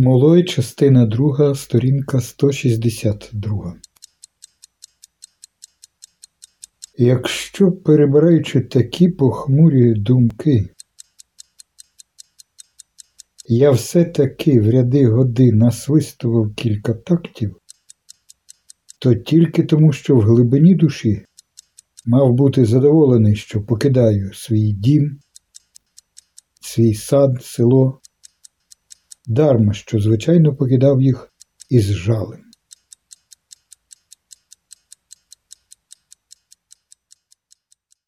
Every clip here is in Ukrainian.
Молой, частина друга, сторінка 162. Якщо, перебираючи такі похмурі думки, я все-таки в ряди годи насвистував кілька тактів, то тільки тому, що в глибині душі мав бути задоволений, що покидаю свій дім, свій сад, село, дарма що, звичайно, покидав їх із жалем.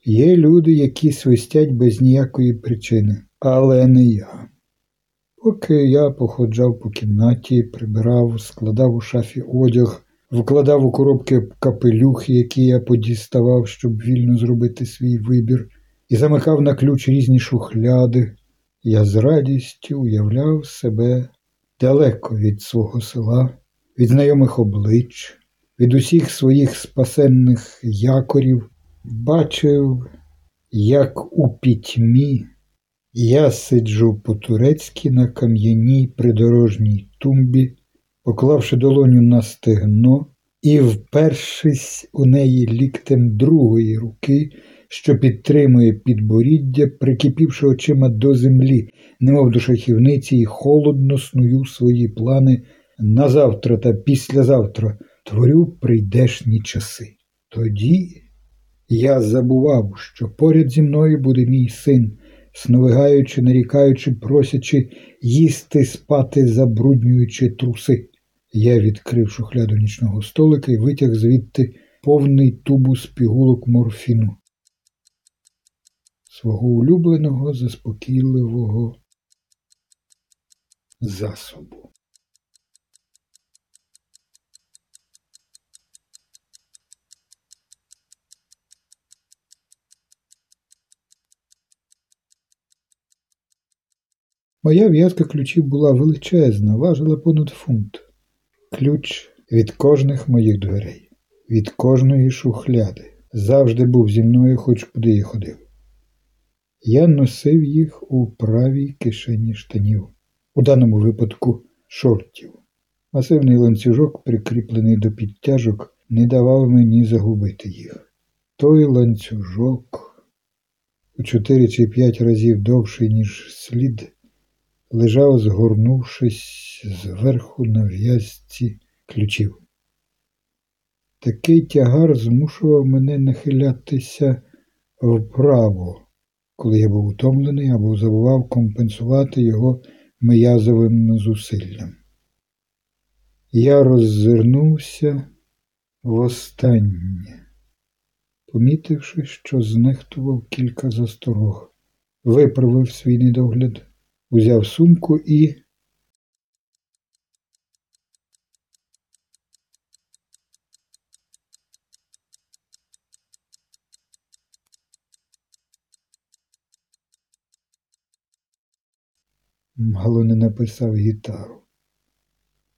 Є люди, які свистять без ніякої причини, але не я. Поки я походжав по кімнаті, прибирав, складав у шафі одяг, вкладав у коробки капелюхи, які я подіставав, щоб вільно зробити свій вибір, і замикав на ключ різні шухляди, я з радістю уявляв себе далеко від свого села, від знайомих облич, від усіх своїх спасенних якорів, бачив, як у пітьмі я сиджу по-турецьки на кам'яній придорожній тумбі, поклавши долоню на стегно і впершись у неї ліктем другої руки, що підтримує підборіддя, прикипівши очима до землі, немов до шахівниці, і холодно сную свої плани на завтра та післязавтра творю прийдешні часи. Тоді я забував, що поряд зі мною буде мій син, сновигаючи, нарікаючи, просячи їсти, спати, забруднюючи труси. Я відкрив шухляду нічного столика і витяг звідти повний тубус пігулок морфіну свого улюбленого заспокійливого засобу. Моя в'язка ключів була величезна, важила понад фунт. Ключ від кожних моїх дверей, від кожної шухляди. Завжди був зі мною, хоч куди я ходив. Я носив їх у правій кишені штанів, у даному випадку шортів. Масивний ланцюжок, прикріплений до підтяжок, не давав мені загубити їх. Той ланцюжок, у чотири чи п'ять разів довший, ніж слід, лежав, згорнувшись зверху на в'язці ключів. Такий тягар змушував мене нахилятися вправо коли я був утомлений або забував компенсувати його миязовим зусиллям. Я роззирнувся востаннє, помітивши, що знехтував кілька засторог, виправив свій недогляд, узяв сумку і мало не написав гітару.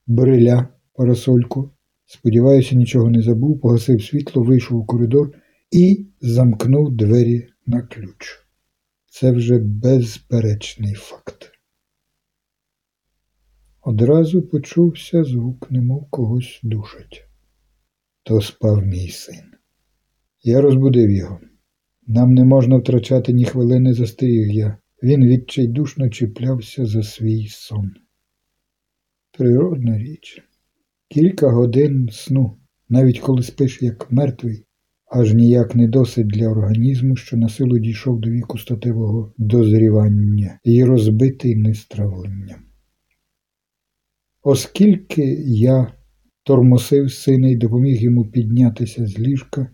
Бриля, парасольку, сподіваюся, нічого не забув, погасив світло, вийшов у коридор і замкнув двері на ключ. Це вже безперечний факт. Одразу почувся звук, немов когось душать. То спав мій син. Я розбудив його. Нам не можна втрачати ні хвилини, застеріг я. Він відчайдушно чіплявся за свій сон. Природна річ. Кілька годин сну, навіть коли спиш як мертвий, аж ніяк не досить для організму, що на силу дійшов до віку статевого дозрівання і розбитий нестравленням. Оскільки я тормосив сина і допоміг йому піднятися з ліжка,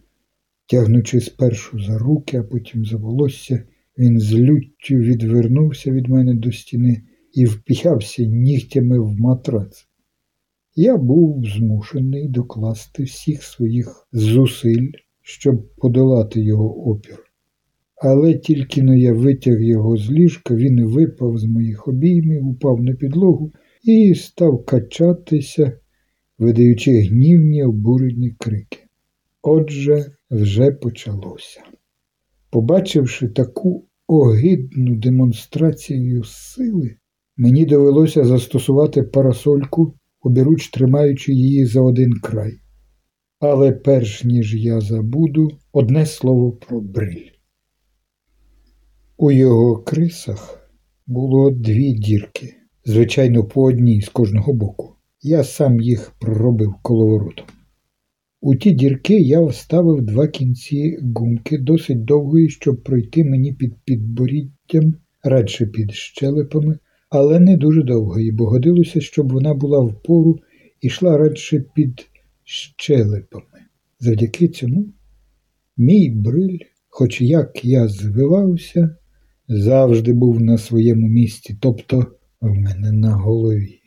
тягнучи спершу за руки, а потім за волосся. Він з люттю відвернувся від мене до стіни і вп'явся нігтями в матрац. Я був змушений докласти всіх своїх зусиль, щоб подолати його опір. Але тільки но я витяг його з ліжка, він випав з моїх обіймів, упав на підлогу і став качатися, видаючи гнівні обурені крики. Отже, вже почалося. Побачивши таку огидну демонстрацію сили, Мені довелося застосувати парасольку, обіруч тримаючи її за один край. Але перш ніж я забуду одне слово про бриль. У його крисах було дві дірки, звичайно, по одній з кожного боку. Я сам їх проробив коловоротом. У ті дірки я вставив два кінці гумки досить довгої, щоб пройти мені під підборіддям, радше під щелепами, але не дуже довгої, бо годилося, щоб вона була впору і йшла радше під щелепами. Завдяки цьому мій бриль, хоч як я звивався, завжди був на своєму місці, тобто в мене на голові.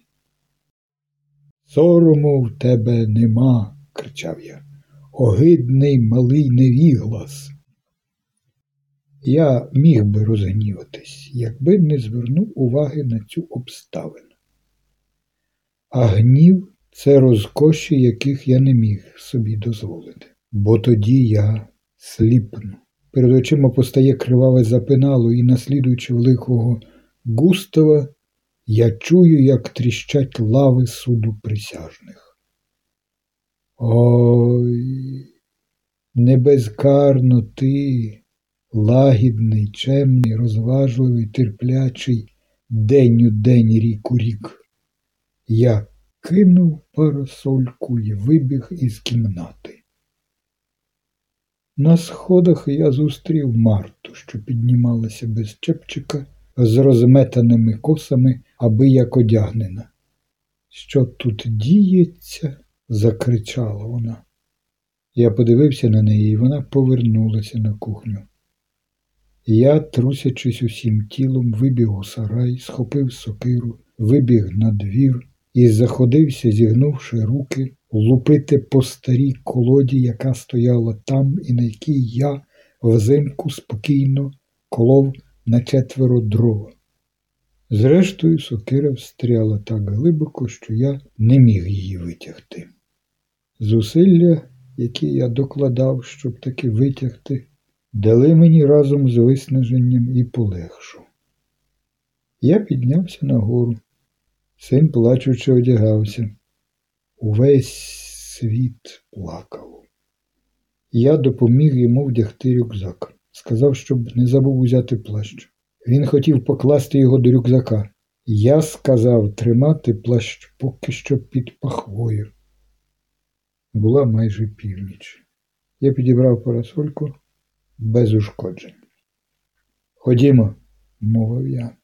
Сорому в тебе нема, кричав я, огидний малий невіглас. Я міг би розгніватись, якби не звернув уваги на цю обставину. А гнів це розкоші, яких я не міг собі дозволити, бо тоді я сліпну. Перед очима постає криваве запинало, і, наслідуючи великого Густава, я чую, як тріщать лави суду присяжних. Ой, небезкарно ти, лагідний, чемний, розважливий, терплячий, день у день рік у рік. Я кинув парасольку і вибіг із кімнати. На сходах я зустрів Марту, що піднімалася без чепчика з розметаними косами, аби як одягнена. Що тут діється? Закричала вона. Я подивився на неї, і вона повернулася на кухню. Я, трусячись усім тілом, вибіг у сарай, схопив сокиру, вибіг на двір і заходився, зігнувши руки, лупити по старій колоді, яка стояла там, і на якій я взимку спокійно колов на четверо дрова. Зрештою, сокира встряла так глибоко, що я не міг її витягти. Зусилля, які я докладав, щоб таки витягти, дали мені разом з виснаженням і полегшу. Я піднявся нагору, син плачучи одягався. Увесь світ плакав. Я допоміг йому вдягти рюкзак. Сказав, щоб не забув узяти плащ. Він хотів покласти його до рюкзака. Я сказав тримати плащ поки що під пахвою. Була майже північ. Я підібрав парасольку без ушкоджень. Ходімо, мовив я.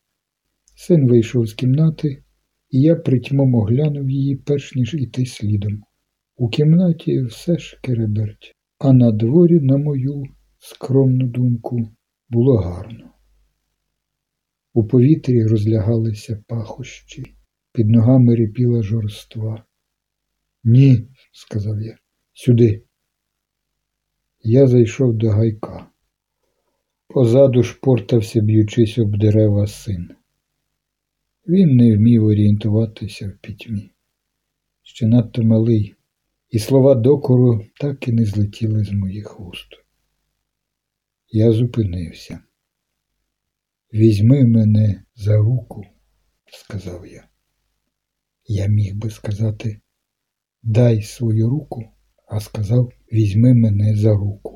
Син вийшов з кімнати, і я притьмом оглянув її, перш ніж іти слідом. У кімнаті все ж кереберть, а на дворі, на мою скромну думку, було гарно. У повітрі розлягалися пахощі, під ногами ріпіла жорства. Ні, сказав я, сюди. Я зайшов до гайка. Позаду шпортався, б'ючись об дерева син. Він не вмів орієнтуватися в пітьмі. Ще надто малий, і слова докору так і не злетіли з моїх уст. Я зупинився. Візьми мене за руку, сказав я. Я міг би сказати дай свою руку, а сказав візьми мене за руку.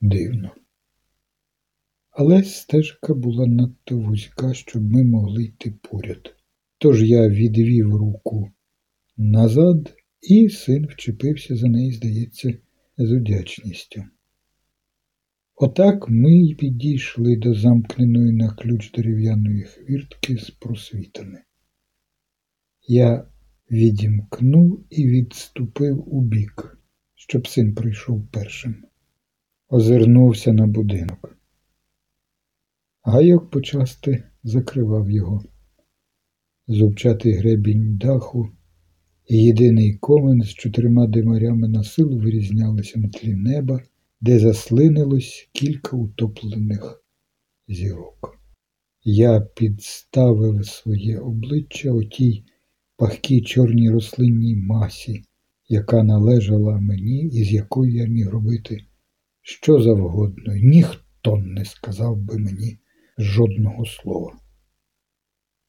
Дивно. Але стежка була надто вузька, щоб ми могли йти поряд. Тож я відвів руку назад, і син вчепився за неї, здається, з удячністю. Отак ми й підійшли до замкненої на ключ дерев'яної хвіртки з просвітами. Я відімкнув і відступив у бік, щоб син прийшов першим. Озирнувся на будинок. Гайок почасти закривав його. Зубчатий гребінь даху і єдиний комен з чотирма димарями на силу вирізнялися на тлі неба, де заслинилось кілька утоплених зірок. Я підставив своє обличчя отій пахкій чорній рослинній масі, яка належала мені і з якою я міг робити що завгодно. Ніхто не сказав би мені жодного слова.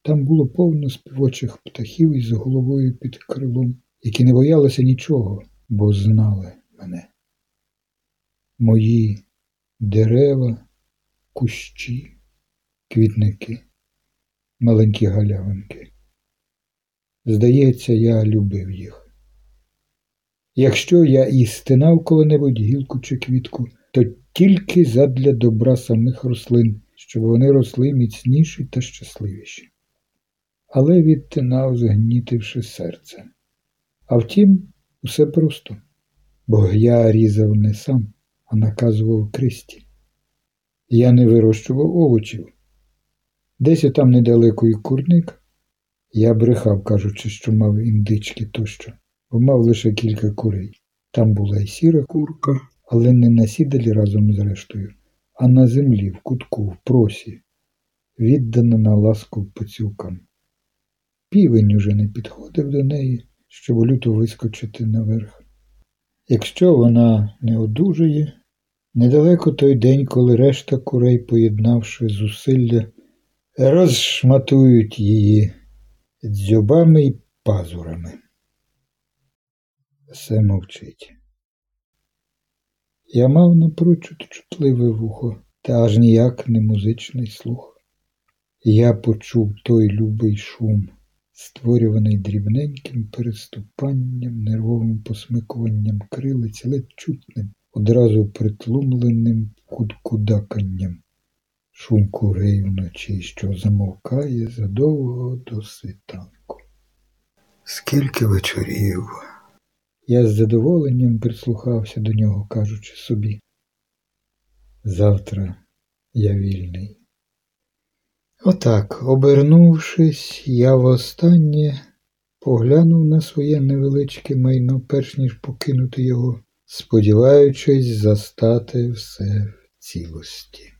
Там було повно співочих птахів із головою під крилом, які не боялися нічого, бо знали мене. Мої дерева, кущі, квітники, маленькі галявинки. Здається, я любив їх. Якщо я і стинав коли-небудь гілку чи квітку, то тільки задля добра самих рослин, щоб вони росли міцніші та щасливіші. Але відтинав, згнітивши серце. А втім, усе просто, бо я різав не сам, а наказував Кристі. Я не вирощував овочів. Десь отам недалеко і курник. Я брехав, кажучи, що мав індички тощо, бо мав лише кілька курей. Там була й сіра курка, але не на сідалі разом з рештою, а на землі, в кутку, в просі, віддана на ласку поцілкам. Півень уже не підходив до неї, щоб люто вискочити наверх. Якщо вона не одужує, недалеко той день, коли решта курей, поєднавши зусилля, розшматують її дзьобами й пазурами. Все мовчить. Я мав напрочуд чутливе вухо, та аж ніяк не музичний слух. Я почув той любий шум, створюваний дрібненьким переступанням, нервовим посмикуванням крилиць, ледь чутним, одразу притлумленим кудкудаканням, шум курей вночі, що замовкає задовго до світанку. Скільки вечорів. Я з задоволенням прислухався до нього, кажучи собі. Завтра я вільний. Отак, обернувшись, я востаннє поглянув на своє невеличке майно, перш ніж покинути його, сподіваючись застати все в цілості.